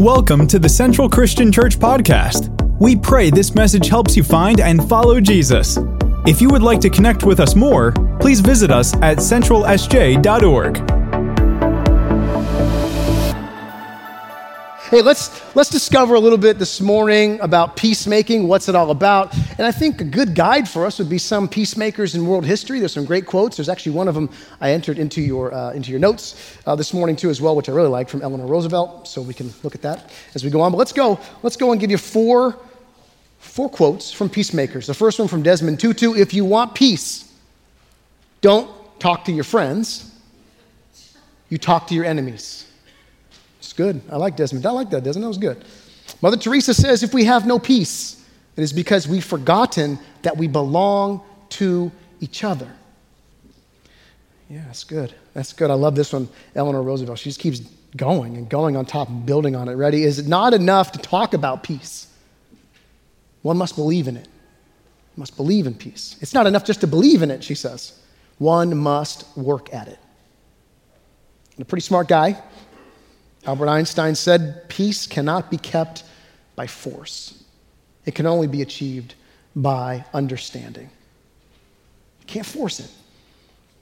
Welcome to the Central Christian Church Podcast. We pray this message helps you find and follow Jesus. If you would like to connect with us more, please visit us at centralsj.org. Hey, let's let's discover a little bit this morning about peacemaking. What's it all about? And I think a good guide for us would be some peacemakers in world history. There's some great quotes. There's actually one of them I entered into your uh, into your notes uh, this morning too as well, which I really like from Eleanor Roosevelt. So we can look at that as we go on. But let's go. Let's go and give you four four quotes from peacemakers. The first one from Desmond Tutu: If you want peace, don't talk to your friends. You talk to your enemies. It's good. I like Desmond. I like that, Desmond. That was good. Mother Teresa says if we have no peace, it is because we've forgotten that we belong to each other. Yeah, that's good. That's good. I love this one, Eleanor Roosevelt. She just keeps going and going on top and building on it. Ready? Is it not enough to talk about peace? One must believe in it. One must believe in peace. It's not enough just to believe in it, she says. One must work at it. And a pretty smart guy, Albert Einstein said, Peace cannot be kept by force, it can only be achieved by understanding. You can't force it.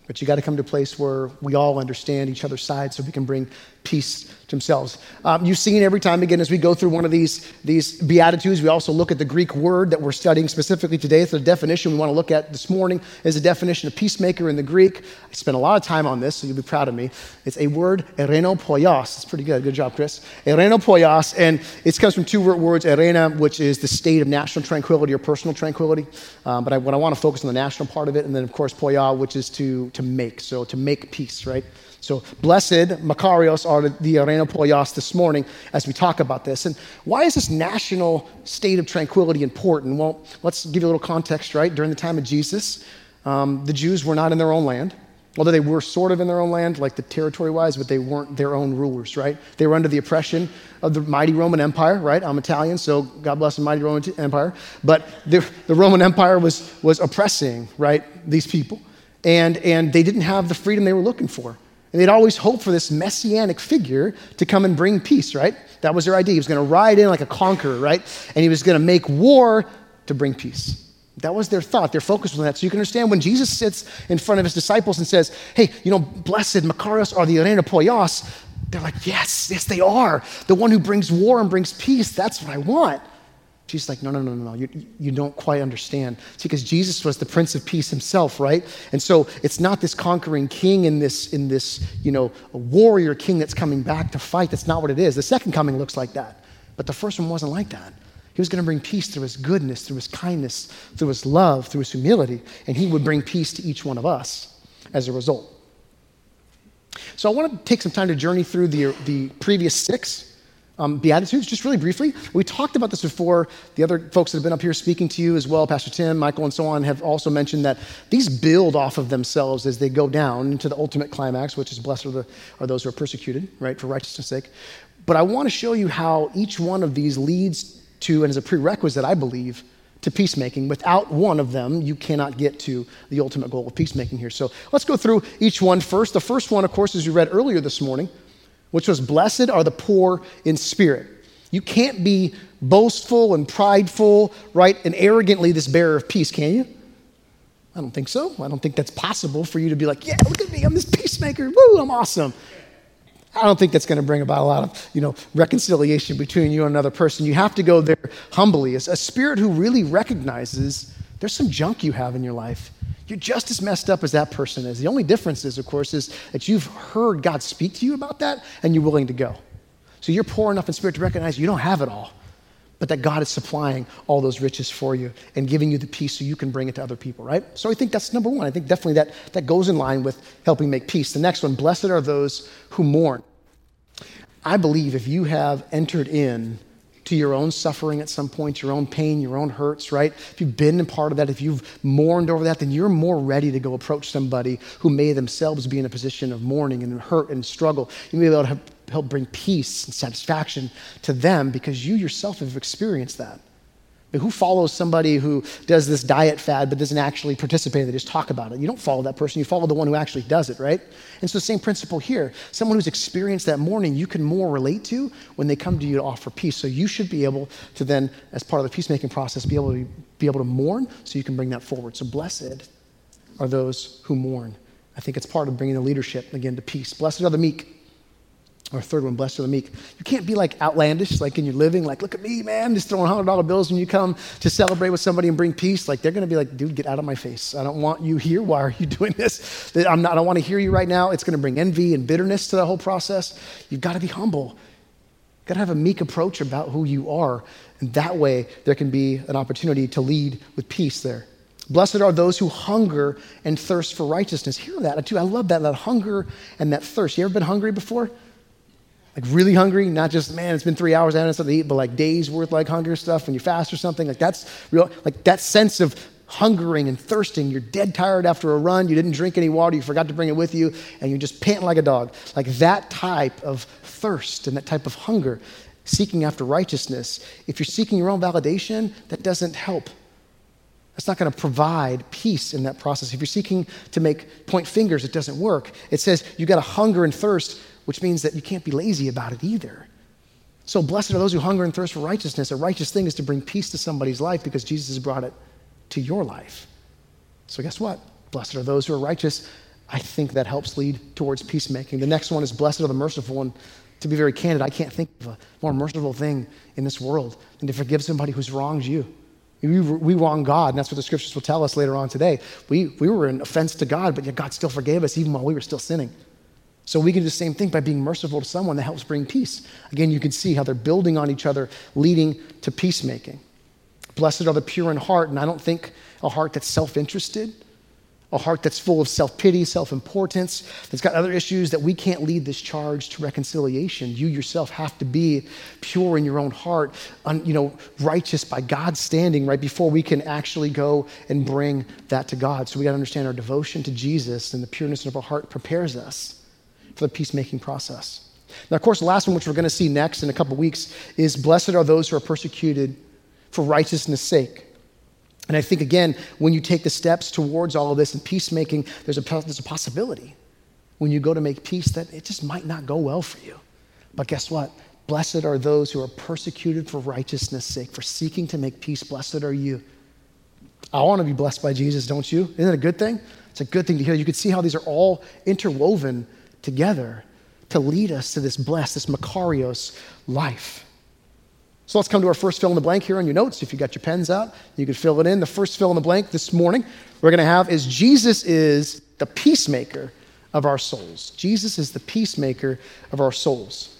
But you got to come to a place where we all understand each other's side so we can bring peace to themselves. Um, you've seen every time again as we go through one of these, these Beatitudes, we also look at the Greek word that we're studying specifically today. So the definition we want to look at this morning is a definition of peacemaker in the Greek. I spent a lot of time on this, so you'll be proud of me. It's a word, erenopoios. It's pretty good. Good job, Chris. Erenopoios, and it comes from two words, erena, which is the state of national tranquility or personal tranquility. Um, but I, what I want to focus on the national part of it, and then of course poia, which is to, to make. So to make peace, right? So, blessed Makarios are the Arenopoios this morning as we talk about this. And why is this national state of tranquility important? Well, let's give you a little context, right? During the time of Jesus, um, the Jews were not in their own land. Although they were sort of in their own land, like the territory wise, but they weren't their own rulers, right? They were under the oppression of the mighty Roman Empire, right? I'm Italian, so God bless the mighty Roman Empire. But the, the Roman Empire was, was oppressing, right, these people. And, and they didn't have the freedom they were looking for. And they'd always hope for this messianic figure to come and bring peace, right? That was their idea. He was going to ride in like a conqueror, right? And he was going to make war to bring peace. That was their thought. Their focus was on that. So you can understand when Jesus sits in front of his disciples and says, Hey, you know, blessed Makarios are the Arena Poios, they're like, Yes, yes, they are. The one who brings war and brings peace. That's what I want. Jesus like, no, no, no, no, no. You, you don't quite understand. See, because Jesus was the Prince of Peace himself, right? And so it's not this conquering king in this, in this, you know, warrior king that's coming back to fight. That's not what it is. The second coming looks like that. But the first one wasn't like that. He was going to bring peace through his goodness, through his kindness, through his love, through his humility, and he would bring peace to each one of us as a result. So I want to take some time to journey through the, the previous six um, Beatitudes, just really briefly. We talked about this before. The other folks that have been up here speaking to you as well, Pastor Tim, Michael, and so on, have also mentioned that these build off of themselves as they go down into the ultimate climax, which is blessed are, the, are those who are persecuted, right, for righteousness' sake. But I want to show you how each one of these leads to, and is a prerequisite, I believe, to peacemaking. Without one of them, you cannot get to the ultimate goal of peacemaking here. So let's go through each one first. The first one, of course, as you read earlier this morning, which was, Blessed are the poor in spirit. You can't be boastful and prideful, right, and arrogantly this bearer of peace, can you? I don't think so. I don't think that's possible for you to be like, yeah, look at me, I'm this peacemaker, woo, I'm awesome. I don't think that's going to bring about a lot of, you know, reconciliation between you and another person. You have to go there humbly. As a spirit who really recognizes there's some junk you have in your life you're just as messed up as that person is. The only difference is, of course, is that you've heard God speak to you about that and you're willing to go. So you're poor enough in spirit to recognize you don't have it all, but that God is supplying all those riches for you and giving you the peace so you can bring it to other people, right? So I think that's number one. I think definitely that, that goes in line with helping make peace. The next one, blessed are those who mourn. I believe if you have entered in to your own suffering at some point, your own pain, your own hurts, right? If you've been a part of that, if you've mourned over that, then you're more ready to go approach somebody who may themselves be in a position of mourning and hurt and struggle. You may be able to help bring peace and satisfaction to them because you yourself have experienced that. Who follows somebody who does this diet fad but doesn't actually participate? They just talk about it. You don't follow that person, you follow the one who actually does it, right? And so, the same principle here. Someone who's experienced that mourning, you can more relate to when they come to you to offer peace. So, you should be able to then, as part of the peacemaking process, be able to be able to mourn so you can bring that forward. So, blessed are those who mourn. I think it's part of bringing the leadership again to peace. Blessed are the meek or third one, blessed are the meek. You can't be like outlandish, like in your living, like, look at me, man, just throwing $100 bills when you come to celebrate with somebody and bring peace. Like, they're going to be like, dude, get out of my face. I don't want you here. Why are you doing this? I'm not, I don't want to hear you right now. It's going to bring envy and bitterness to the whole process. You've got to be humble. You've got to have a meek approach about who you are. And that way, there can be an opportunity to lead with peace there. Blessed are those who hunger and thirst for righteousness. Hear that too. I love that, that hunger and that thirst. You ever been hungry before? Like really hungry, not just, man, it's been three hours, I haven't had something to eat, but like days worth like hunger stuff when you fast or something. Like that's real, like that sense of hungering and thirsting. You're dead tired after a run, you didn't drink any water, you forgot to bring it with you, and you're just panting like a dog. Like that type of thirst and that type of hunger, seeking after righteousness. If you're seeking your own validation, that doesn't help. That's not going to provide peace in that process. If you're seeking to make point fingers, it doesn't work. It says you've got to hunger and thirst which means that you can't be lazy about it either. So, blessed are those who hunger and thirst for righteousness. A righteous thing is to bring peace to somebody's life because Jesus has brought it to your life. So, guess what? Blessed are those who are righteous. I think that helps lead towards peacemaking. The next one is blessed are the merciful. And to be very candid, I can't think of a more merciful thing in this world than to forgive somebody who's wronged you. We, we wrong God, and that's what the scriptures will tell us later on today. We, we were an offense to God, but yet God still forgave us even while we were still sinning. So we can do the same thing by being merciful to someone that helps bring peace. Again, you can see how they're building on each other, leading to peacemaking. Blessed are the pure in heart, and I don't think a heart that's self interested, a heart that's full of self pity, self importance, that's got other issues that we can't lead this charge to reconciliation. You yourself have to be pure in your own heart, un, you know, righteous by God's standing right before we can actually go and bring that to God. So we got to understand our devotion to Jesus and the pureness of our heart prepares us for the peacemaking process. Now, of course, the last one, which we're going to see next in a couple weeks, is blessed are those who are persecuted for righteousness' sake. And I think, again, when you take the steps towards all of this and peacemaking, there's a, there's a possibility when you go to make peace that it just might not go well for you. But guess what? Blessed are those who are persecuted for righteousness' sake, for seeking to make peace. Blessed are you. I want to be blessed by Jesus, don't you? Isn't it a good thing? It's a good thing to hear. You can see how these are all interwoven together to lead us to this blessed, this Makarios life. So let's come to our first fill in the blank here on your notes. If you got your pens out, you can fill it in. The first fill in the blank this morning we're going to have is Jesus is the peacemaker of our souls. Jesus is the peacemaker of our souls.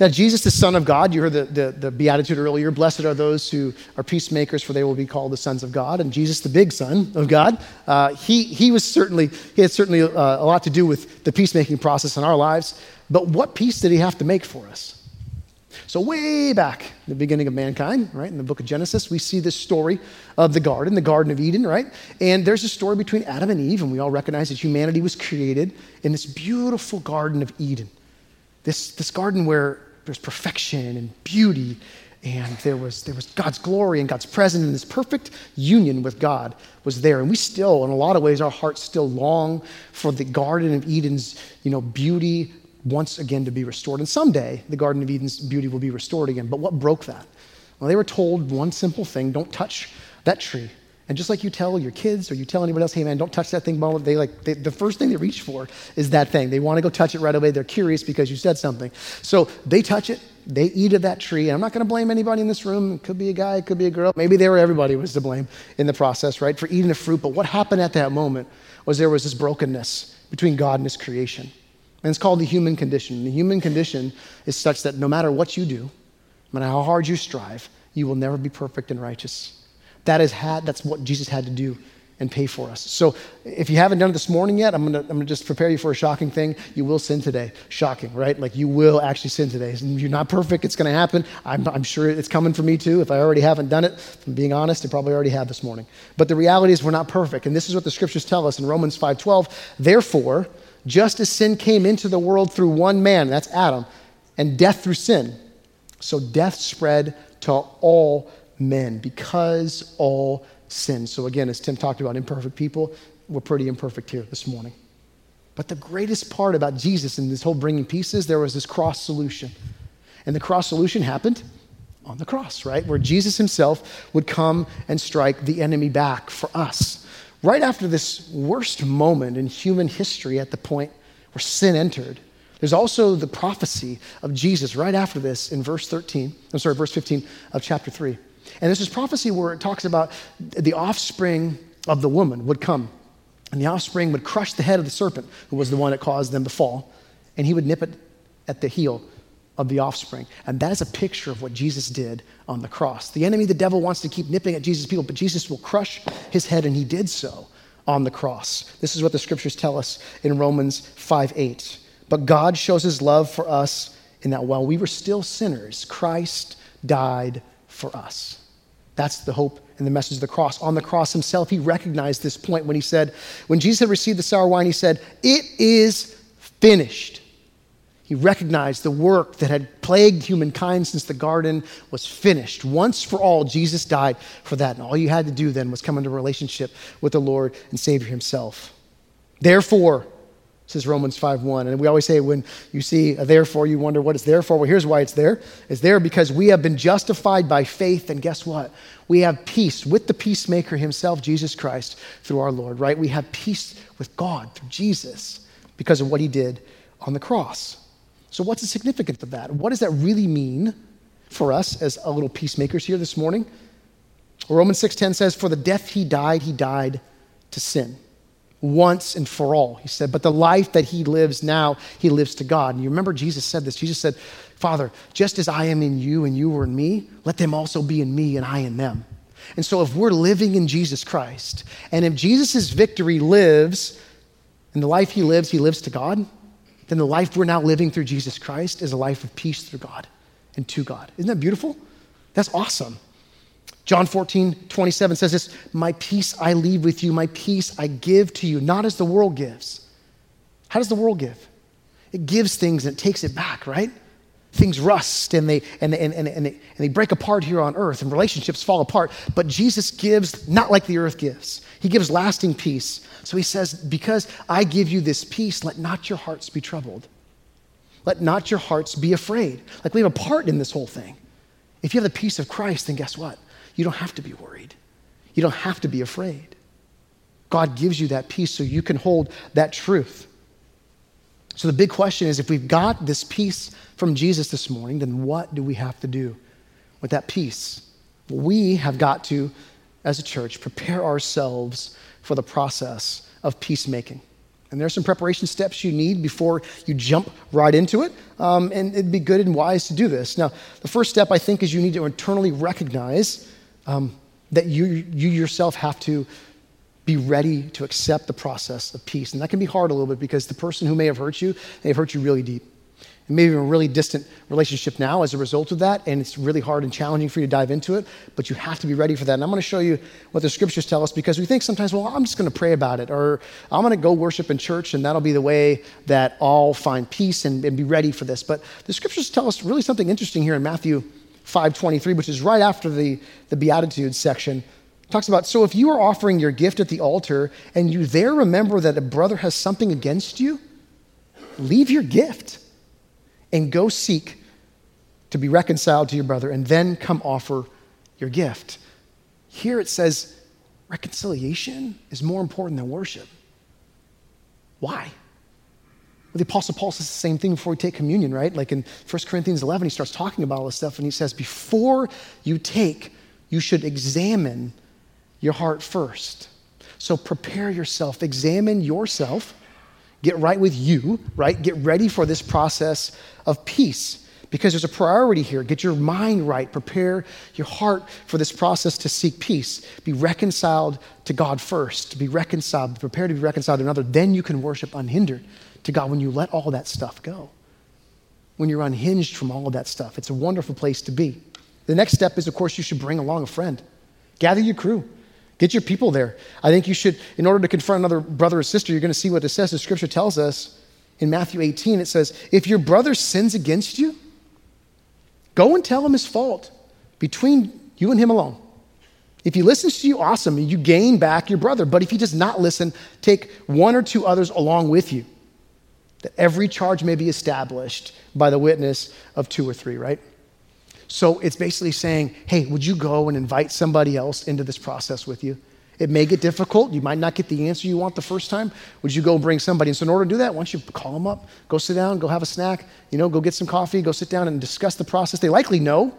Now, Jesus, the Son of God, you heard the, the, the, beatitude earlier. Blessed are those who are peacemakers, for they will be called the sons of God. And Jesus, the big Son of God, uh, he, he was certainly, he had certainly uh, a lot to do with the peacemaking process in our lives. But what peace did he have to make for us? So, way back, the beginning of mankind, right, in the book of Genesis, we see this story of the garden, the Garden of Eden, right? And there's a story between Adam and Eve, and we all recognize that humanity was created in this beautiful Garden of Eden. This, this garden where there's perfection and beauty, and there was, there was God's glory and God's presence, and this perfect union with God was there. And we still, in a lot of ways, our hearts still long for the Garden of Eden's you know, beauty once again to be restored. And someday, the Garden of Eden's beauty will be restored again. But what broke that? Well, they were told one simple thing don't touch that tree. And just like you tell your kids or you tell anybody else, hey man, don't touch that thing, they like they, the first thing they reach for is that thing. They want to go touch it right away. They're curious because you said something. So they touch it, they eat of that tree. And I'm not going to blame anybody in this room. It could be a guy, it could be a girl. Maybe they were everybody was to blame in the process, right, for eating the fruit. But what happened at that moment was there was this brokenness between God and His creation, and it's called the human condition. The human condition is such that no matter what you do, no matter how hard you strive, you will never be perfect and righteous. That is had, that's what Jesus had to do and pay for us. So if you haven't done it this morning yet, I'm gonna, I'm gonna just prepare you for a shocking thing. You will sin today. Shocking, right? Like you will actually sin today. You're not perfect, it's gonna happen. I'm, I'm sure it's coming for me too. If I already haven't done it, I'm being honest, I probably already have this morning. But the reality is we're not perfect. And this is what the scriptures tell us in Romans 5.12. Therefore, just as sin came into the world through one man, that's Adam, and death through sin, so death spread to all men because all sin. So, again, as Tim talked about imperfect people, we're pretty imperfect here this morning. But the greatest part about Jesus and this whole bringing peace is there was this cross solution. And the cross solution happened on the cross, right? Where Jesus himself would come and strike the enemy back for us. Right after this worst moment in human history at the point where sin entered, there's also the prophecy of Jesus right after this in verse 13, I'm sorry, verse 15 of chapter 3. And this is prophecy where it talks about the offspring of the woman would come, and the offspring would crush the head of the serpent, who was the one that caused them to fall, and he would nip it at the heel of the offspring. And that is a picture of what Jesus did on the cross. The enemy, the devil, wants to keep nipping at Jesus' people, but Jesus will crush his head, and he did so on the cross. This is what the scriptures tell us in Romans 5 8. But God shows his love for us in that while we were still sinners, Christ died for us. That's the hope and the message of the cross. On the cross himself, he recognized this point when he said, when Jesus had received the sour wine, he said, It is finished. He recognized the work that had plagued humankind since the garden was finished. Once for all, Jesus died for that. And all you had to do then was come into relationship with the Lord and Savior himself. Therefore, says Romans 5:1. And we always say when you see a therefore, you wonder what it's there for. Well, here's why it's there. It's there because we have been justified by faith, and guess what? We have peace with the peacemaker himself, Jesus Christ, through our Lord, right? We have peace with God through Jesus because of what he did on the cross. So, what's the significance of that? What does that really mean for us as a little peacemakers here this morning? Romans 6:10 says, For the death he died, he died to sin once and for all. He said, but the life that he lives now, he lives to God. And you remember Jesus said this. Jesus said, Father, just as I am in you and you are in me, let them also be in me and I in them. And so if we're living in Jesus Christ, and if Jesus' victory lives, and the life he lives, he lives to God, then the life we're now living through Jesus Christ is a life of peace through God and to God. Isn't that beautiful? That's awesome. John 14, 27 says this My peace I leave with you, my peace I give to you, not as the world gives. How does the world give? It gives things and it takes it back, right? Things rust and they, and, and, and, and, they, and they break apart here on earth and relationships fall apart. But Jesus gives not like the earth gives, He gives lasting peace. So He says, Because I give you this peace, let not your hearts be troubled. Let not your hearts be afraid. Like we have a part in this whole thing. If you have the peace of Christ, then guess what? You don't have to be worried. You don't have to be afraid. God gives you that peace so you can hold that truth. So the big question is if we've got this peace from Jesus this morning, then what do we have to do with that peace? We have got to, as a church, prepare ourselves for the process of peacemaking. And there are some preparation steps you need before you jump right into it. Um, and it'd be good and wise to do this. Now, the first step, I think, is you need to internally recognize um, that you, you yourself have to be ready to accept the process of peace. And that can be hard a little bit because the person who may have hurt you, they have hurt you really deep. And maybe in a really distant relationship now as a result of that, and it's really hard and challenging for you to dive into it, but you have to be ready for that. And I'm going to show you what the scriptures tell us because we think sometimes, well, I'm just going to pray about it, or I'm going to go worship in church, and that'll be the way that I'll find peace and, and be ready for this. But the scriptures tell us really something interesting here in Matthew 5.23, which is right after the, the Beatitudes section, talks about, so if you are offering your gift at the altar and you there remember that a brother has something against you, leave your gift and go seek to be reconciled to your brother and then come offer your gift. Here it says reconciliation is more important than worship. Why? The Apostle Paul says the same thing before we take communion, right? Like in 1 Corinthians 11, he starts talking about all this stuff and he says, Before you take, you should examine your heart first. So prepare yourself, examine yourself, get right with you, right? Get ready for this process of peace because there's a priority here. Get your mind right, prepare your heart for this process to seek peace. Be reconciled to God first, to be reconciled, prepare to be reconciled to another. Then you can worship unhindered to God when you let all that stuff go. When you're unhinged from all of that stuff, it's a wonderful place to be. The next step is, of course, you should bring along a friend. Gather your crew. Get your people there. I think you should, in order to confront another brother or sister, you're going to see what it says. The scripture tells us in Matthew 18, it says, If your brother sins against you, go and tell him his fault between you and him alone. If he listens to you, awesome, you gain back your brother. But if he does not listen, take one or two others along with you, that every charge may be established by the witness of two or three, right? So it's basically saying, hey, would you go and invite somebody else into this process with you? It may get difficult. You might not get the answer you want the first time. Would you go bring somebody? And so, in order to do that, once you call them up, go sit down, go have a snack, you know, go get some coffee, go sit down and discuss the process. They likely know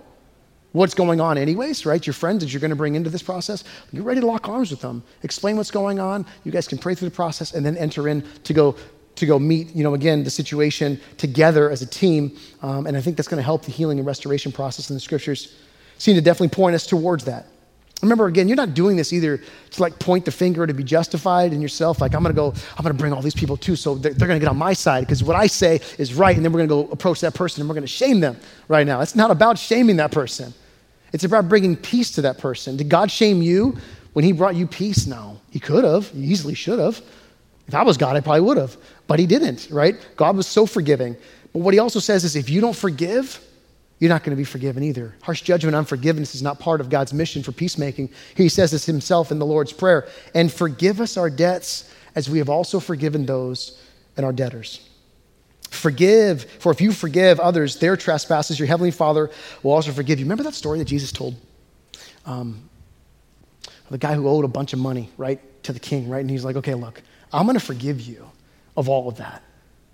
what's going on, anyways, right? Your friends that you're going to bring into this process. You're ready to lock arms with them, explain what's going on. You guys can pray through the process and then enter in to go to go meet, you know, again, the situation together as a team. Um, and I think that's going to help the healing and restoration process in the scriptures seem to definitely point us towards that. Remember, again, you're not doing this either to like point the finger to be justified in yourself. Like, I'm going to go, I'm going to bring all these people too, so they're, they're going to get on my side because what I say is right, and then we're going to go approach that person and we're going to shame them right now. It's not about shaming that person, it's about bringing peace to that person. Did God shame you when He brought you peace? No. He could have, He easily should have. If I was God, I probably would have, but He didn't, right? God was so forgiving. But what He also says is if you don't forgive, you're not going to be forgiven either. Harsh judgment, unforgiveness is not part of God's mission for peacemaking. He says this himself in the Lord's Prayer and forgive us our debts as we have also forgiven those and our debtors. Forgive, for if you forgive others their trespasses, your heavenly Father will also forgive you. Remember that story that Jesus told? Um, the guy who owed a bunch of money, right, to the king, right? And he's like, okay, look, I'm going to forgive you of all of that.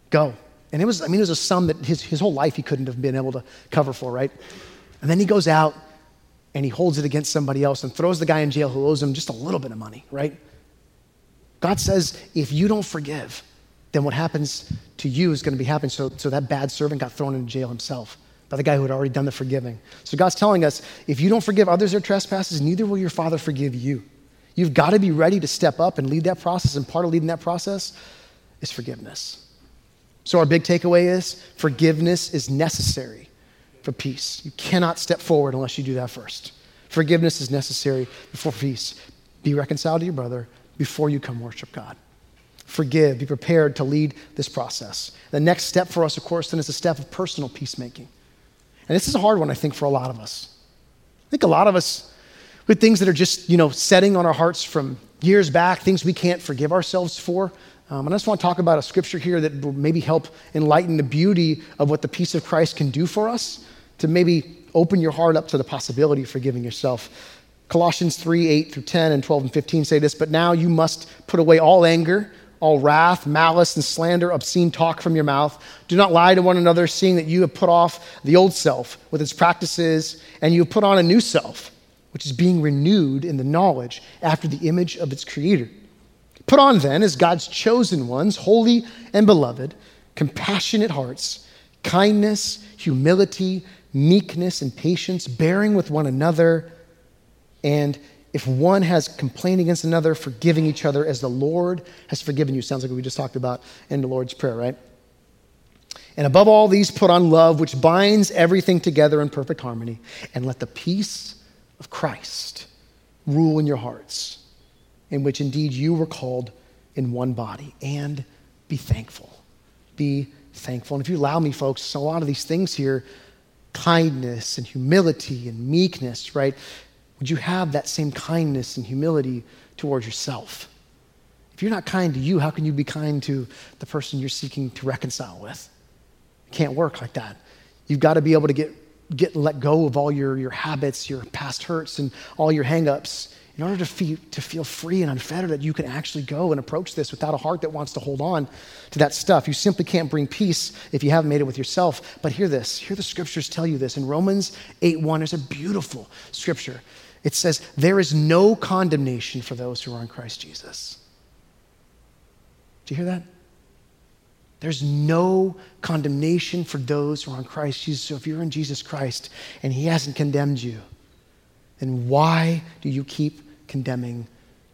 Go. And it was, I mean, it was a sum that his, his whole life he couldn't have been able to cover for, right? And then he goes out and he holds it against somebody else and throws the guy in jail who owes him just a little bit of money, right? God says, if you don't forgive, then what happens to you is going to be happening. So, so that bad servant got thrown into jail himself by the guy who had already done the forgiving. So God's telling us, if you don't forgive others their trespasses, neither will your Father forgive you. You've got to be ready to step up and lead that process, and part of leading that process is forgiveness. So, our big takeaway is forgiveness is necessary for peace. You cannot step forward unless you do that first. Forgiveness is necessary before peace. Be reconciled to your brother before you come worship God. Forgive, be prepared to lead this process. The next step for us, of course, then is a step of personal peacemaking. And this is a hard one, I think, for a lot of us. I think a lot of us, with things that are just, you know, setting on our hearts from years back, things we can't forgive ourselves for, um, and I just want to talk about a scripture here that will maybe help enlighten the beauty of what the peace of Christ can do for us, to maybe open your heart up to the possibility of forgiving yourself. Colossians 3 8 through 10 and 12 and 15 say this, but now you must put away all anger, all wrath, malice, and slander, obscene talk from your mouth. Do not lie to one another, seeing that you have put off the old self with its practices, and you have put on a new self, which is being renewed in the knowledge after the image of its creator Put on then, as God's chosen ones, holy and beloved, compassionate hearts, kindness, humility, meekness, and patience, bearing with one another, and if one has complained against another, forgiving each other as the Lord has forgiven you. Sounds like we just talked about in the Lord's Prayer, right? And above all these, put on love, which binds everything together in perfect harmony, and let the peace of Christ rule in your hearts in which indeed you were called in one body. And be thankful. Be thankful. And if you allow me, folks, a lot of these things here kindness and humility and meekness, right? Would you have that same kindness and humility towards yourself? If you're not kind to you, how can you be kind to the person you're seeking to reconcile with? It can't work like that. You've got to be able to get, get let go of all your, your habits, your past hurts, and all your hangups in order to feel, to feel free and unfettered, that you can actually go and approach this without a heart that wants to hold on to that stuff. You simply can't bring peace if you haven't made it with yourself. But hear this hear the scriptures tell you this. In Romans 8 1, there's a beautiful scripture. It says, There is no condemnation for those who are in Christ Jesus. Do you hear that? There's no condemnation for those who are in Christ Jesus. So if you're in Jesus Christ and He hasn't condemned you, then why do you keep condemning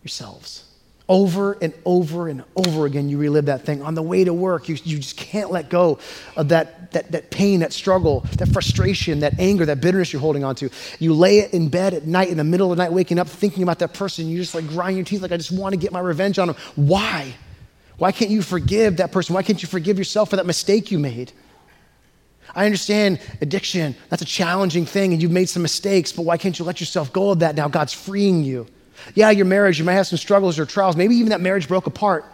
yourselves? Over and over and over again, you relive that thing. On the way to work, you, you just can't let go of that, that, that pain, that struggle, that frustration, that anger, that bitterness you're holding on to. You lay it in bed at night, in the middle of the night, waking up, thinking about that person. You just like grind your teeth, like, I just want to get my revenge on them. Why? Why can't you forgive that person? Why can't you forgive yourself for that mistake you made? I understand addiction. That's a challenging thing, and you've made some mistakes, but why can't you let yourself go of that now? God's freeing you. Yeah, your marriage, you might have some struggles or trials. Maybe even that marriage broke apart,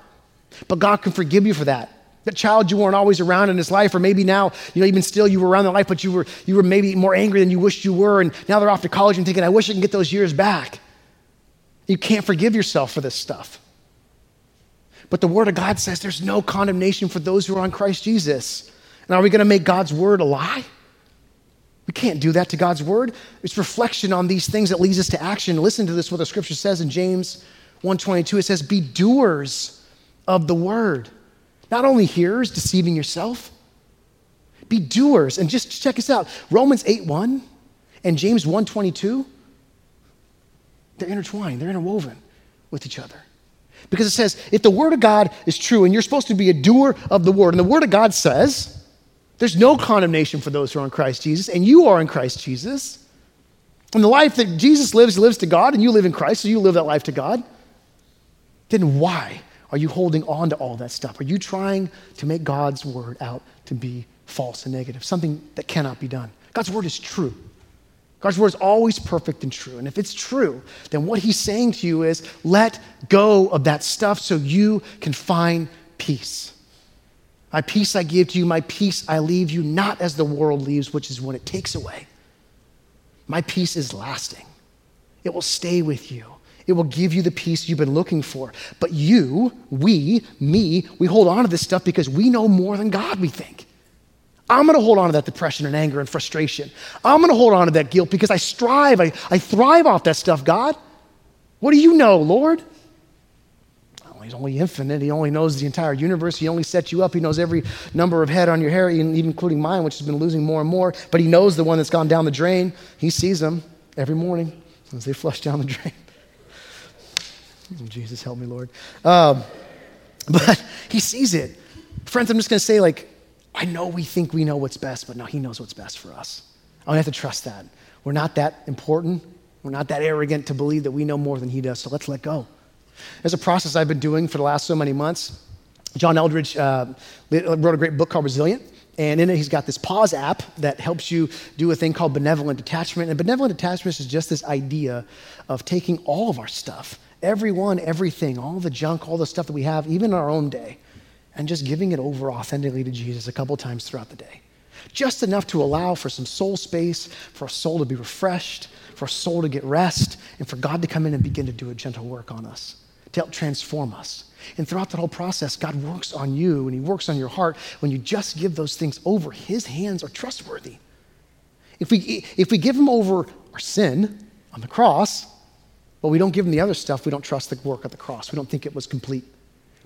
but God can forgive you for that. That child you weren't always around in his life, or maybe now, you know, even still you were around their life, but you were, you were maybe more angry than you wished you were, and now they're off to college and thinking, I wish I can get those years back. You can't forgive yourself for this stuff. But the Word of God says there's no condemnation for those who are on Christ Jesus. And are we going to make God's Word a lie? We can't do that to God's Word. It's reflection on these things that leads us to action. Listen to this, what the Scripture says in James 1.22. It says, be doers of the Word. Not only hearers, deceiving yourself. Be doers. And just check this out. Romans 8.1 and James 1.22, they're intertwined. They're interwoven with each other. Because it says, if the Word of God is true and you're supposed to be a doer of the Word, and the Word of God says, there's no condemnation for those who are in Christ Jesus, and you are in Christ Jesus. And the life that Jesus lives, lives to God, and you live in Christ, so you live that life to God. Then why are you holding on to all that stuff? Are you trying to make God's word out to be false and negative, something that cannot be done? God's word is true. God's word is always perfect and true. And if it's true, then what he's saying to you is let go of that stuff so you can find peace. My peace I give to you, my peace I leave you, not as the world leaves, which is when it takes away. My peace is lasting, it will stay with you. It will give you the peace you've been looking for. But you, we, me, we hold on to this stuff because we know more than God, we think. I'm going to hold on to that depression and anger and frustration. I'm going to hold on to that guilt because I strive, I, I thrive off that stuff, God. What do you know, Lord? He's only infinite. He only knows the entire universe. He only sets you up. He knows every number of head on your hair, even including mine, which has been losing more and more. But he knows the one that's gone down the drain. He sees them every morning as they flush down the drain. Jesus, help me, Lord. Um, but he sees it. Friends, I'm just going to say, like, I know we think we know what's best, but no, He knows what's best for us. I have to trust that. We're not that important. We're not that arrogant to believe that we know more than He does, so let's let go. There's a process I've been doing for the last so many months. John Eldredge uh, wrote a great book called Resilient. And in it, he's got this pause app that helps you do a thing called benevolent detachment. And benevolent detachment is just this idea of taking all of our stuff, everyone, everything, all the junk, all the stuff that we have, even our own day, and just giving it over authentically to Jesus a couple times throughout the day. Just enough to allow for some soul space, for a soul to be refreshed, for a soul to get rest, and for God to come in and begin to do a gentle work on us, to help transform us. And throughout that whole process, God works on you and He works on your heart when you just give those things over. His hands are trustworthy. If we, if we give Him over our sin on the cross, but we don't give Him the other stuff, we don't trust the work of the cross. We don't think it was complete.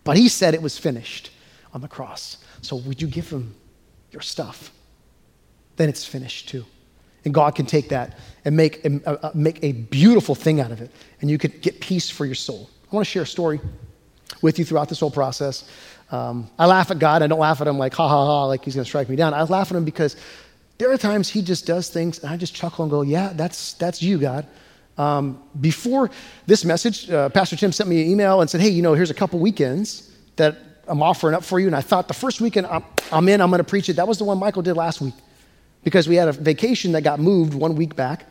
But He said it was finished on the cross. So would you give him your stuff? Then it's finished too. And God can take that and make a, uh, uh, make a beautiful thing out of it. And you could get peace for your soul. I want to share a story with you throughout this whole process. Um, I laugh at God. I don't laugh at him like, ha ha ha, like he's going to strike me down. I laugh at him because there are times he just does things and I just chuckle and go, yeah, that's, that's you, God. Um, before this message, uh, Pastor Tim sent me an email and said, hey, you know, here's a couple weekends that I'm offering up for you. And I thought the first weekend I'm, I'm in, I'm going to preach it. That was the one Michael did last week because we had a vacation that got moved one week back.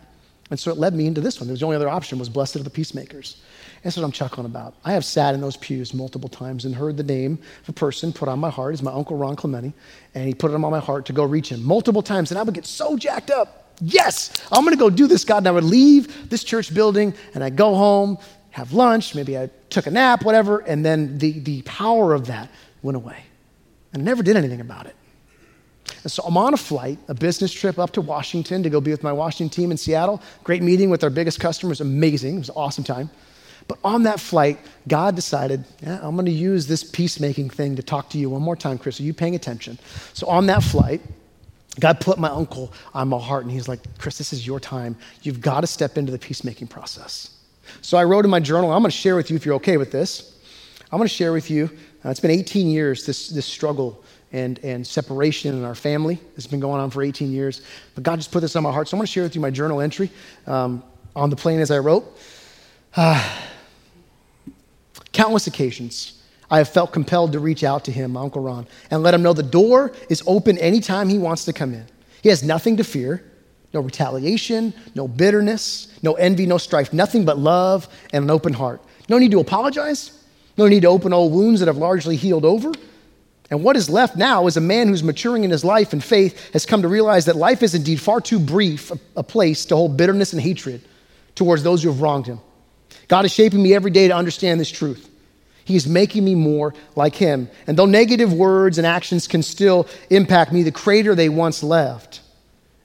And so it led me into this one. The only other option was Blessed are the Peacemakers. That's what I'm chuckling about. I have sat in those pews multiple times and heard the name of a person put on my heart. Is my uncle Ron Clementi, and he put it on my heart to go reach him multiple times. And I would get so jacked up. Yes, I'm going to go do this, God. And I would leave this church building and I'd go home have lunch, maybe I took a nap, whatever, and then the, the power of that went away. And I never did anything about it. And so I'm on a flight, a business trip up to Washington to go be with my Washington team in Seattle. Great meeting with our biggest customers, amazing. It was an awesome time. But on that flight, God decided, yeah, I'm going to use this peacemaking thing to talk to you one more time, Chris. Are you paying attention? So on that flight, God put my uncle on my heart, and he's like, Chris, this is your time. You've got to step into the peacemaking process. So I wrote in my journal, I'm going to share with you if you're okay with this. I'm going to share with you, uh, it's been 18 years, this, this struggle and, and separation in our family. It's been going on for 18 years. But God just put this on my heart. So I'm going to share with you my journal entry um, on the plane as I wrote. Uh, countless occasions, I have felt compelled to reach out to him, my Uncle Ron, and let him know the door is open anytime he wants to come in. He has nothing to fear no retaliation, no bitterness, no envy, no strife, nothing but love and an open heart. No need to apologize, no need to open old wounds that have largely healed over. And what is left now is a man who's maturing in his life and faith has come to realize that life is indeed far too brief a, place to hold bitterness and hatred towards those who have wronged him. God is shaping me every day to understand this truth. He is making me more like him. And though negative words and actions can still impact me, the crater they once left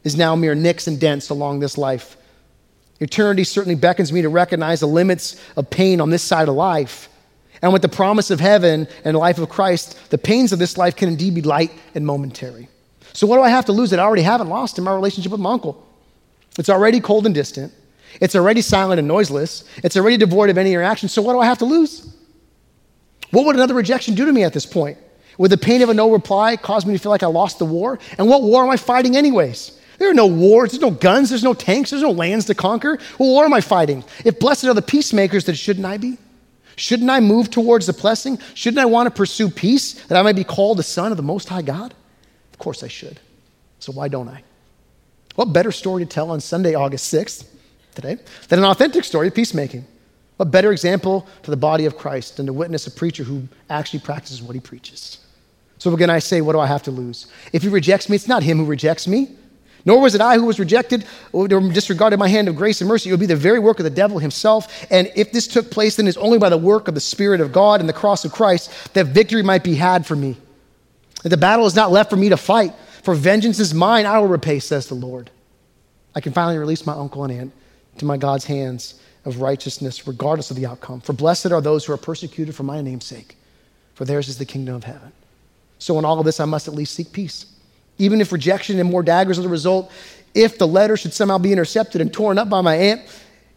is now mere nicks and dents along this life. Eternity certainly beckons me to recognize the limits of pain on this side of life. And with the promise of heaven and the life of Christ, the pains of this life can indeed be light and momentary. So, what do I have to lose that I already haven't lost in my relationship with my uncle? It's already cold and distant. It's already silent and noiseless. It's already devoid of any interaction. So, what do I have to lose? What would another rejection do to me at this point? Would the pain of a no reply cause me to feel like I lost the war? And what war am I fighting, anyways? There are no wars, there's no guns, there's no tanks, there's no lands to conquer. What am I fighting? If blessed are the peacemakers, then shouldn't I be? Shouldn't I move towards the blessing? Shouldn't I want to pursue peace that I might be called the son of the Most High God? Of course I should. So why don't I? What better story to tell on Sunday, August 6th, today, than an authentic story of peacemaking? What better example to the body of Christ than to witness a preacher who actually practices what he preaches? So again, I say, what do I have to lose? If he rejects me, it's not him who rejects me. Nor was it I who was rejected or disregarded my hand of grace and mercy. It would be the very work of the devil himself. And if this took place, then it's only by the work of the Spirit of God and the cross of Christ that victory might be had for me. the battle is not left for me to fight, for vengeance is mine, I will repay, says the Lord. I can finally release my uncle and aunt to my God's hands of righteousness, regardless of the outcome. For blessed are those who are persecuted for my name's sake, for theirs is the kingdom of heaven. So, in all of this, I must at least seek peace even if rejection and more daggers are the result, if the letter should somehow be intercepted and torn up by my aunt,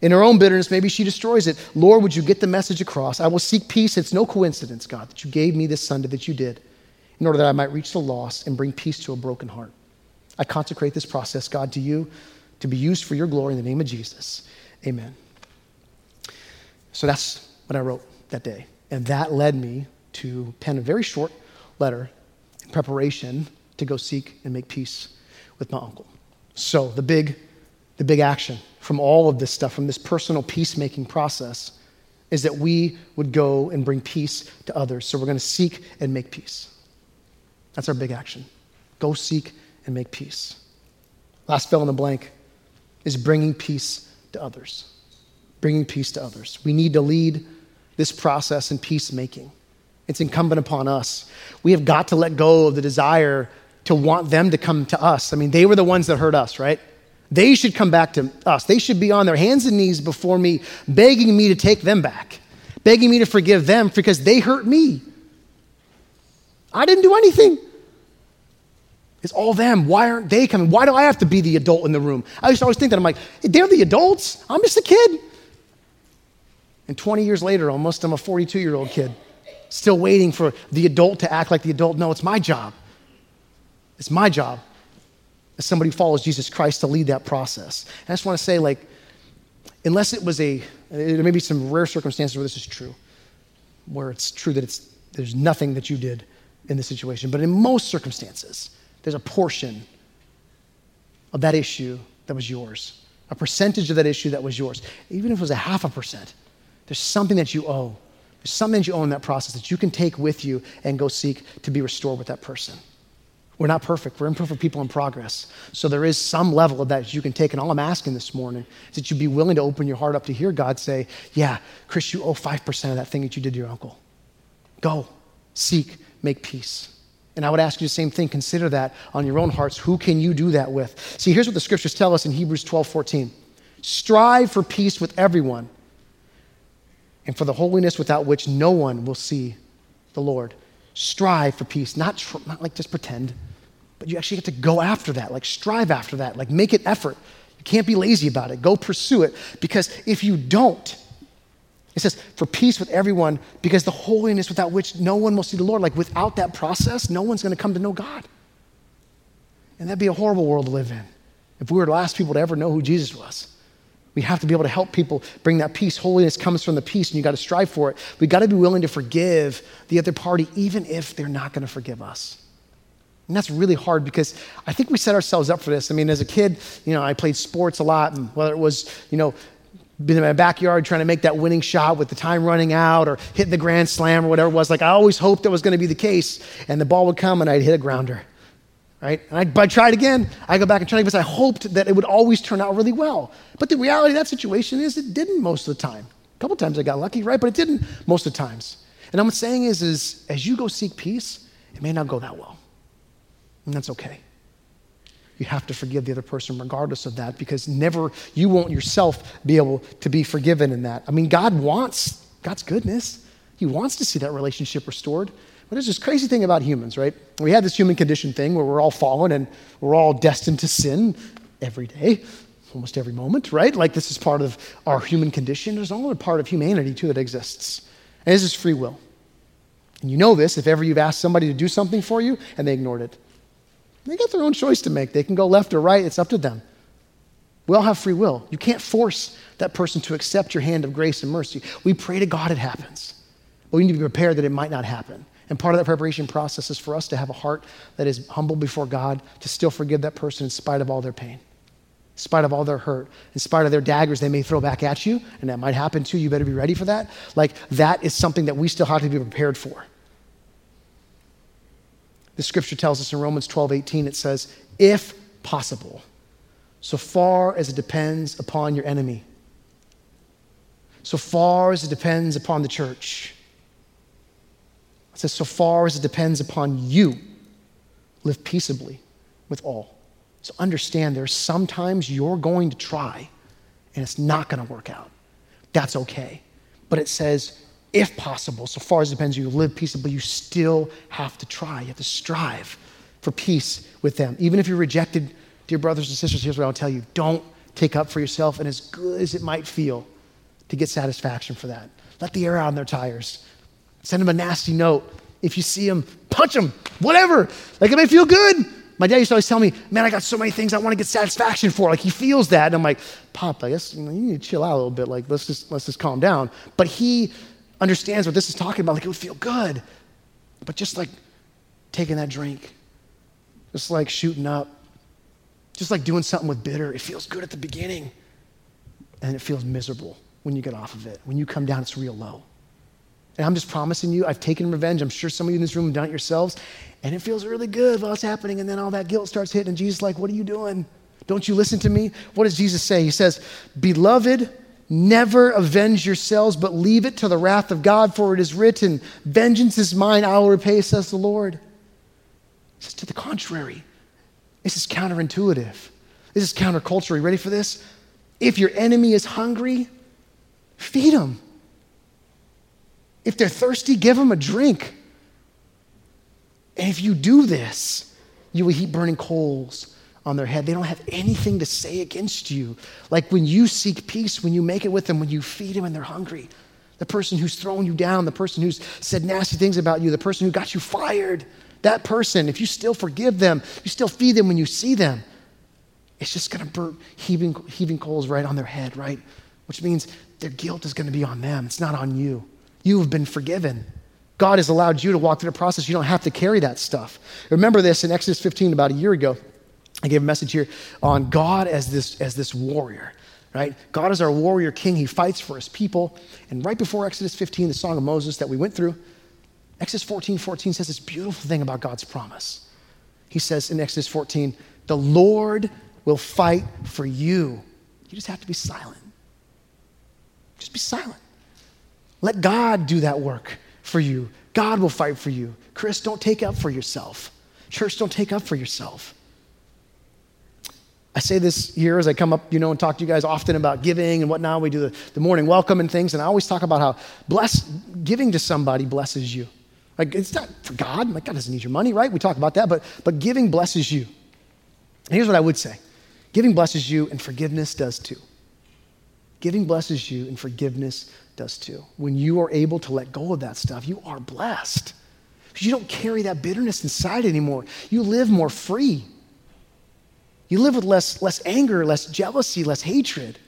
in her own bitterness, maybe she destroys it. Lord, would you get the message across? I will seek peace. It's no coincidence, God, that you gave me this Sunday that you did in order that I might reach the lost and bring peace to a broken heart. I consecrate this process, God, to you to be used for your glory in the name of Jesus. Amen. So that's what I wrote that day. And that led me to pen a very short letter in preparation to go seek and make peace with my uncle. So, the big, the big action from all of this stuff, from this personal peacemaking process, is that we would go and bring peace to others. So, we're going to seek and make peace. That's our big action. Go seek and make peace. Last fill in the blank is bringing peace to others. Bringing peace to others. We need to lead this process in peacemaking. It's incumbent upon us. We have got to let go of the desire to want them to come to us. I mean, they were the ones that hurt us, right? They should come back to us. They should be on their hands and knees before me, begging me to take them back, begging me to forgive them because they hurt me. I didn't do anything. It's all them. Why aren't they coming? Why do I have to be the adult in the room? I used to always think that I'm like, they're the adults. I'm just a kid. And 20 years later, almost, I'm a 42 year old kid, still waiting for the adult to act like the adult. No, it's my job. It's my job as somebody who follows Jesus Christ to lead that process. And I just want to say, like, unless it was a, there may be some rare circumstances where this is true, where it's true that it's, there's nothing that you did in this situation. But in most circumstances, there's a portion of that issue that was yours, a percentage of that issue that was yours. Even if it was a half a percent, there's something that you owe. There's something that you owe in that process that you can take with you and go seek to be restored with that person. We're not perfect. We're imperfect people in progress. So there is some level of that you can take. And all I'm asking this morning is that you'd be willing to open your heart up to hear God say, Yeah, Chris, you owe 5% of that thing that you did to your uncle. Go, seek, make peace. And I would ask you the same thing. Consider that on your own hearts. Who can you do that with? See, here's what the scriptures tell us in Hebrews 12 14. Strive for peace with everyone and for the holiness without which no one will see the Lord strive for peace, not, tr- not like just pretend, but you actually get to go after that, like strive after that, like make it effort. You can't be lazy about it. Go pursue it because if you don't, it says, for peace with everyone, because the holiness without which no one will see the Lord. Like without that process, no one's going to come to know God. And that'd be a horrible world to live in if we were the last people to ever know who Jesus was. We have to be able to help people bring that peace. Holiness comes from the peace, and you got to strive for it. We got to be willing to forgive the other party, even if they're not going to forgive us. And that's really hard because I think we set ourselves up for this. I mean, as a kid, you know, I played sports a lot, and whether it was, you know, been in my backyard trying to make that winning shot with the time running out or hitting the grand slam or whatever it was, like I always hoped that was going to be the case, and the ball would come and I'd hit a grounder. Right? And I'd try it again. I go back and try it because I hoped that it would always turn out really well. But the reality of that situation is it didn't most of the time. A couple times I got lucky, right? But it didn't most of the times. And I'm saying is, is as you go seek peace, it may not go that well. And that's okay. You have to forgive the other person regardless of that because never, you won't yourself be able to be forgiven in that. I mean, God wants, God's goodness. He wants to see that relationship restored. But there's this crazy thing about humans, right? We have this human condition thing where we're all fallen and we're all destined to sin every day, almost every moment, right? Like this is part of our human condition. There's another part of humanity too that exists. And this is free will. And you know this if ever you've asked somebody to do something for you and they ignored it. They got their own choice to make. They can go left or right, it's up to them. We all have free will. You can't force that person to accept your hand of grace and mercy. We pray to God it happens. But we need to be prepared that it might not happen. And part of that preparation process is for us to have a heart that is humble before God, to still forgive that person in spite of all their pain, in spite of all their hurt, in spite of their daggers they may throw back at you, and that might happen too. You better be ready for that. Like, that is something that we still have to be prepared for. The scripture tells us in Romans 12 18, it says, if possible, so far as it depends upon your enemy, so far as it depends upon the church. It says, so far as it depends upon you, live peaceably with all. So understand there's sometimes you're going to try and it's not going to work out. That's okay. But it says, if possible, so far as it depends, you live peaceably, you still have to try. You have to strive for peace with them. Even if you're rejected, dear brothers and sisters, here's what I'll tell you don't take up for yourself, and as good as it might feel to get satisfaction for that, let the air out on their tires. Send him a nasty note. If you see him, punch him, whatever. Like it may feel good. My dad used to always tell me, man, I got so many things I want to get satisfaction for. Like he feels that. And I'm like, Pop, I guess you, know, you need to chill out a little bit. Like let's just let's just calm down. But he understands what this is talking about. Like it would feel good. But just like taking that drink, just like shooting up, just like doing something with bitter, it feels good at the beginning. And it feels miserable when you get off of it. When you come down, it's real low. And I'm just promising you, I've taken revenge. I'm sure some of you in this room have done it yourselves. And it feels really good while it's happening. And then all that guilt starts hitting. And Jesus like, What are you doing? Don't you listen to me? What does Jesus say? He says, Beloved, Never avenge yourselves, but leave it to the wrath of God, for it is written, Vengeance is mine, I will repay, says the Lord. It's to the contrary. This is counterintuitive. This is countercultural. You ready for this? If your enemy is hungry, feed them. If they're thirsty, give them a drink. And if you do this, you will heap burning coals on their head. They don't have anything to say against you. Like when you seek peace, when you make it with them, when you feed them and they're hungry. The person who's thrown you down, the person who's said nasty things about you, the person who got you fired, that person, if you still forgive them, you still feed them when you see them, it's just going to burn heaving, heaving coals right on their head, right? Which means their guilt is going to be on them. It's not on you. You have been forgiven. God has allowed you to walk through the process. You don't have to carry that stuff. Remember this in Exodus 15 about a year ago. I gave a message here on God as this, as this warrior, right? God is our warrior king. He fights for his people. And right before Exodus 15, the Song of Moses that we went through, Exodus 14 14 says this beautiful thing about God's promise. He says in Exodus 14, the Lord will fight for you. You just have to be silent. Just be silent. Let God do that work for you. God will fight for you. Chris, don't take up for yourself. Church, don't take up for yourself. I say this here as I come up, you know, and talk to you guys often about giving and whatnot. We do the, the morning welcome and things, and I always talk about how bless, giving to somebody blesses you. Like, it's not for God. Like, God doesn't need your money, right? We talk about that, but, but giving blesses you. And here's what I would say giving blesses you, and forgiveness does too. Giving blesses you, and forgiveness does too. When you are able to let go of that stuff, you are blessed. Because you don't carry that bitterness inside anymore. You live more free. You live with less, less anger, less jealousy, less hatred.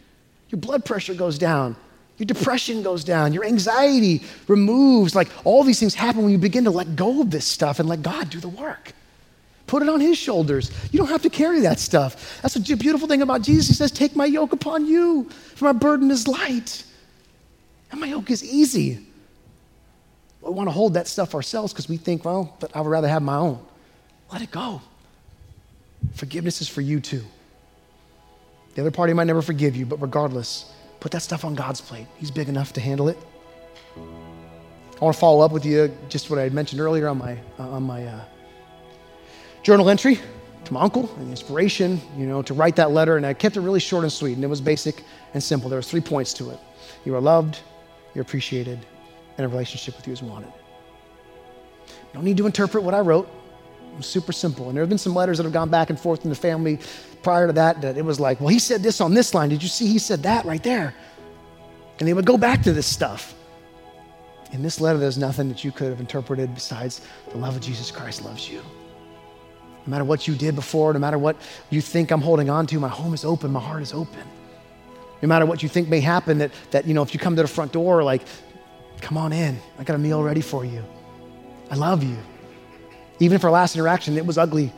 Your blood pressure goes down. Your depression goes down. Your anxiety removes. Like all these things happen when you begin to let go of this stuff and let God do the work. Put it on his shoulders. You don't have to carry that stuff. That's the beautiful thing about Jesus. He says, Take my yoke upon you, for my burden is light. And my yoke is easy. We want to hold that stuff ourselves because we think, well, but I would rather have my own. Let it go. Forgiveness is for you too. The other party might never forgive you, but regardless, put that stuff on God's plate. He's big enough to handle it. I want to follow up with you just what I had mentioned earlier on my, uh, on my uh, journal entry to my uncle and the inspiration, you know, to write that letter. And I kept it really short and sweet, and it was basic and simple. There were three points to it. You are loved, you're appreciated, and a relationship with you is wanted. You don't need to interpret what I wrote. Was super simple. And there have been some letters that have gone back and forth in the family prior to that that it was like, well, he said this on this line. Did you see he said that right there? And they would go back to this stuff. In this letter, there's nothing that you could have interpreted besides the love of Jesus Christ loves you. No matter what you did before, no matter what you think I'm holding on to, my home is open, my heart is open. No matter what you think may happen, that, that you know, if you come to the front door, like, come on in. I got a meal ready for you. I love you. Even if our last interaction, it was ugly.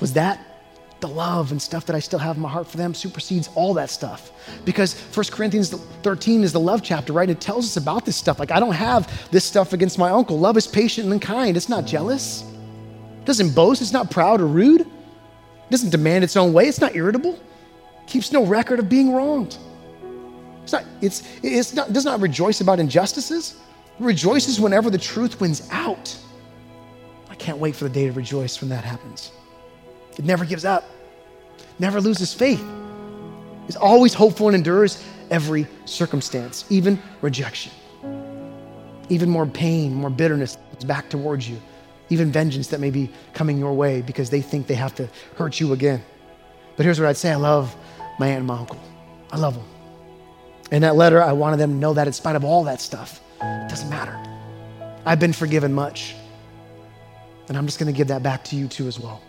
Was that the love and stuff that I still have in my heart for them supersedes all that stuff. Because 1 Corinthians 13 is the love chapter, right? It tells us about this stuff. Like, I don't have this stuff against my uncle. Love is patient and kind, it's not jealous, it doesn't boast, it's not proud or rude, it doesn't demand its own way, it's not irritable, it keeps no record of being wronged. It's not, it's, it's not, does not rejoice about injustices, it rejoices whenever the truth wins out. I can't wait for the day to rejoice when that happens. It never gives up, never loses faith, is always hopeful and endures every circumstance, even rejection. Even more pain, more bitterness is back towards you, even vengeance that may be coming your way because they think they have to hurt you again. But here's what I'd say I love my aunt and my uncle. I love them. In that letter, I wanted them to know that in spite of all that stuff, it doesn't matter. I've been forgiven much. And I'm just going to give that back to you too as well.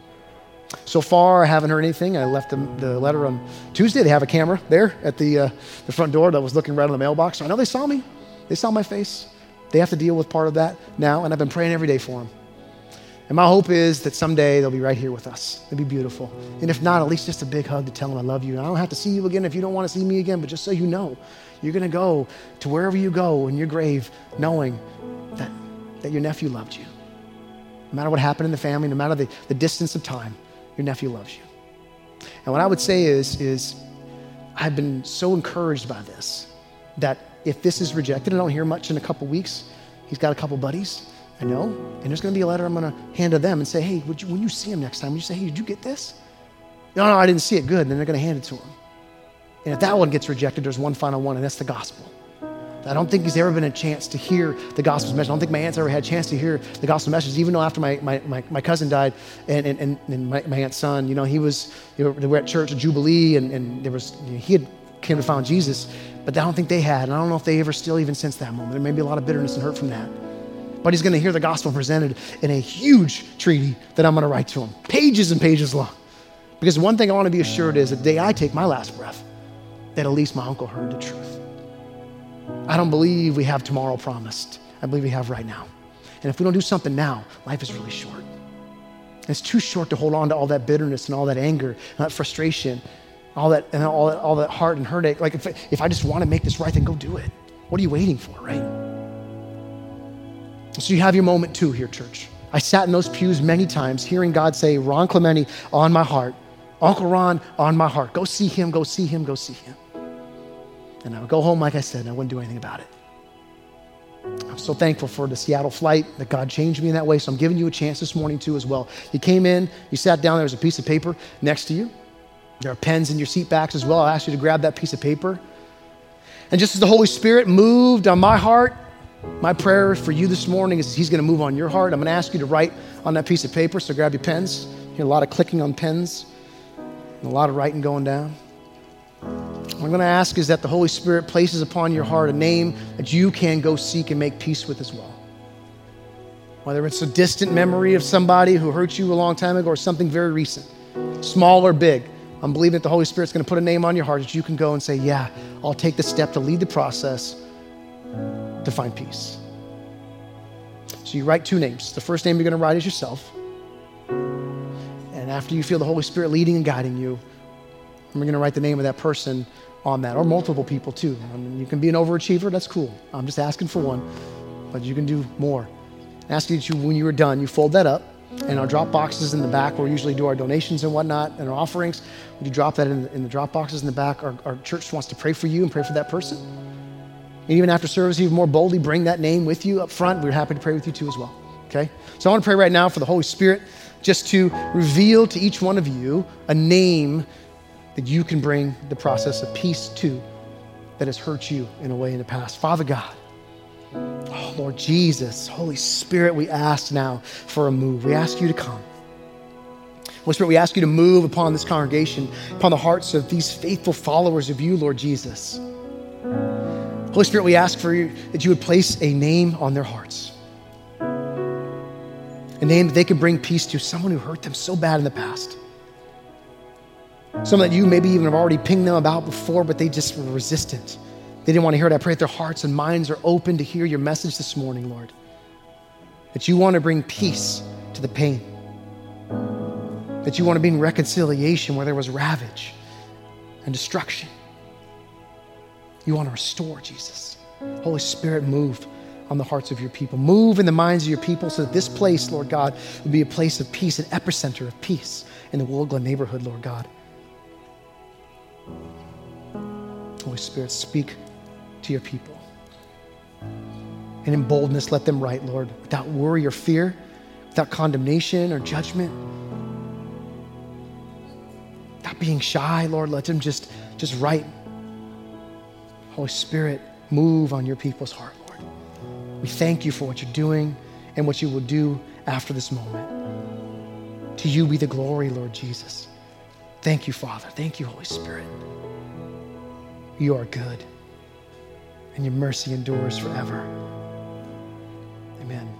So far, I haven't heard anything. I left them the letter on Tuesday. They have a camera there at the, uh, the front door that was looking right on the mailbox. So I know they saw me. They saw my face. They have to deal with part of that now, and I've been praying every day for them. And my hope is that someday they'll be right here with us. It'll be beautiful. And if not, at least just a big hug to tell them I love you. And I don't have to see you again if you don't want to see me again, but just so you know, you're going to go to wherever you go in your grave knowing that, that your nephew loved you. No matter what happened in the family, no matter the, the distance of time, your nephew loves you. And what I would say is, is I've been so encouraged by this that if this is rejected, I don't hear much in a couple weeks. He's got a couple buddies, I know, and there's going to be a letter I'm going to hand to them and say, hey, you, when you see him next time, would you say, hey, did you get this? No, no, I didn't see it. Good. And then they're going to hand it to him. And if that one gets rejected, there's one final one, and that's the gospel. I don't think he's ever been a chance to hear the gospel message. I don't think my aunt's ever had a chance to hear the gospel message, even though after my, my, my, my cousin died and, and, and my, my, aunt's son, you know, he was, you they were at church at Jubilee and, and there was, you know, he had came to find Jesus, but I don't think they had. And I don't know if they ever still even since that moment. There may be a lot of bitterness and hurt from that. But he's going to hear the gospel presented in a huge treaty that I'm going to write to him, pages and pages long. Because one thing I want to be assured is the day I take my last breath, that at least my uncle heard the truth. I don't believe we have tomorrow promised. I believe we have right now. And if we don't do something now, life is really short. It's too short to hold on to all that bitterness and all that anger and that frustration, all that and all that, all that heart and heartache. Like if, if I just want to make this right, then go do it. What are you waiting for, right? So you have your moment too here, church. I sat in those pews many times hearing God say, Ron Clementi on my heart. Uncle Ron on my heart. Go see him, go see him, go see him. And I would go home, like I said, and I wouldn't do anything about it. I'm so thankful for the Seattle flight that God changed me in that way. So I'm giving you a chance this morning too, as well. You came in, you sat down, there was a piece of paper next to you. There are pens in your seat backs as well. I asked you to grab that piece of paper. And just as the Holy Spirit moved on my heart, my prayer for you this morning is He's going to move on your heart. I'm going to ask you to write on that piece of paper. So grab your pens. You hear a lot of clicking on pens and a lot of writing going down. What I'm going to ask is that the Holy Spirit places upon your heart a name that you can go seek and make peace with as well. Whether it's a distant memory of somebody who hurt you a long time ago or something very recent, small or big, I'm believing that the Holy Spirit's going to put a name on your heart that you can go and say, Yeah, I'll take the step to lead the process to find peace. So you write two names. The first name you're going to write is yourself. And after you feel the Holy Spirit leading and guiding you, we're going to write the name of that person on that, or multiple people too. I mean, you can be an overachiever, that's cool. I'm just asking for one, but you can do more. I ask you that you, when you are done, you fold that up, and our drop boxes in the back, where we usually do our donations and whatnot and our offerings, you drop that in, in the drop boxes in the back? Our, our church wants to pray for you and pray for that person. And even after service, even more boldly bring that name with you up front. We're happy to pray with you too as well. Okay? So I want to pray right now for the Holy Spirit just to reveal to each one of you a name that you can bring the process of peace to that has hurt you in a way in the past. Father God, oh Lord Jesus, Holy Spirit, we ask now for a move. We ask you to come. Holy Spirit, we ask you to move upon this congregation, upon the hearts of these faithful followers of you, Lord Jesus. Holy Spirit, we ask for you that you would place a name on their hearts. A name that they could bring peace to, someone who hurt them so bad in the past. Some that you maybe even have already pinged them about before, but they just were resistant. They didn't want to hear it. I pray that their hearts and minds are open to hear your message this morning, Lord. That you want to bring peace to the pain. That you want to bring reconciliation where there was ravage and destruction. You want to restore, Jesus. Holy Spirit, move on the hearts of your people. Move in the minds of your people so that this place, Lord God, would be a place of peace, an epicenter of peace in the Willow Glen neighborhood, Lord God. Holy Spirit, speak to your people. And in boldness, let them write, Lord, without worry or fear, without condemnation or judgment. Without being shy, Lord, let them just, just write. Holy Spirit, move on your people's heart, Lord. We thank you for what you're doing and what you will do after this moment. To you be the glory, Lord Jesus. Thank you, Father. Thank you, Holy Spirit. You are good, and your mercy endures forever. Amen.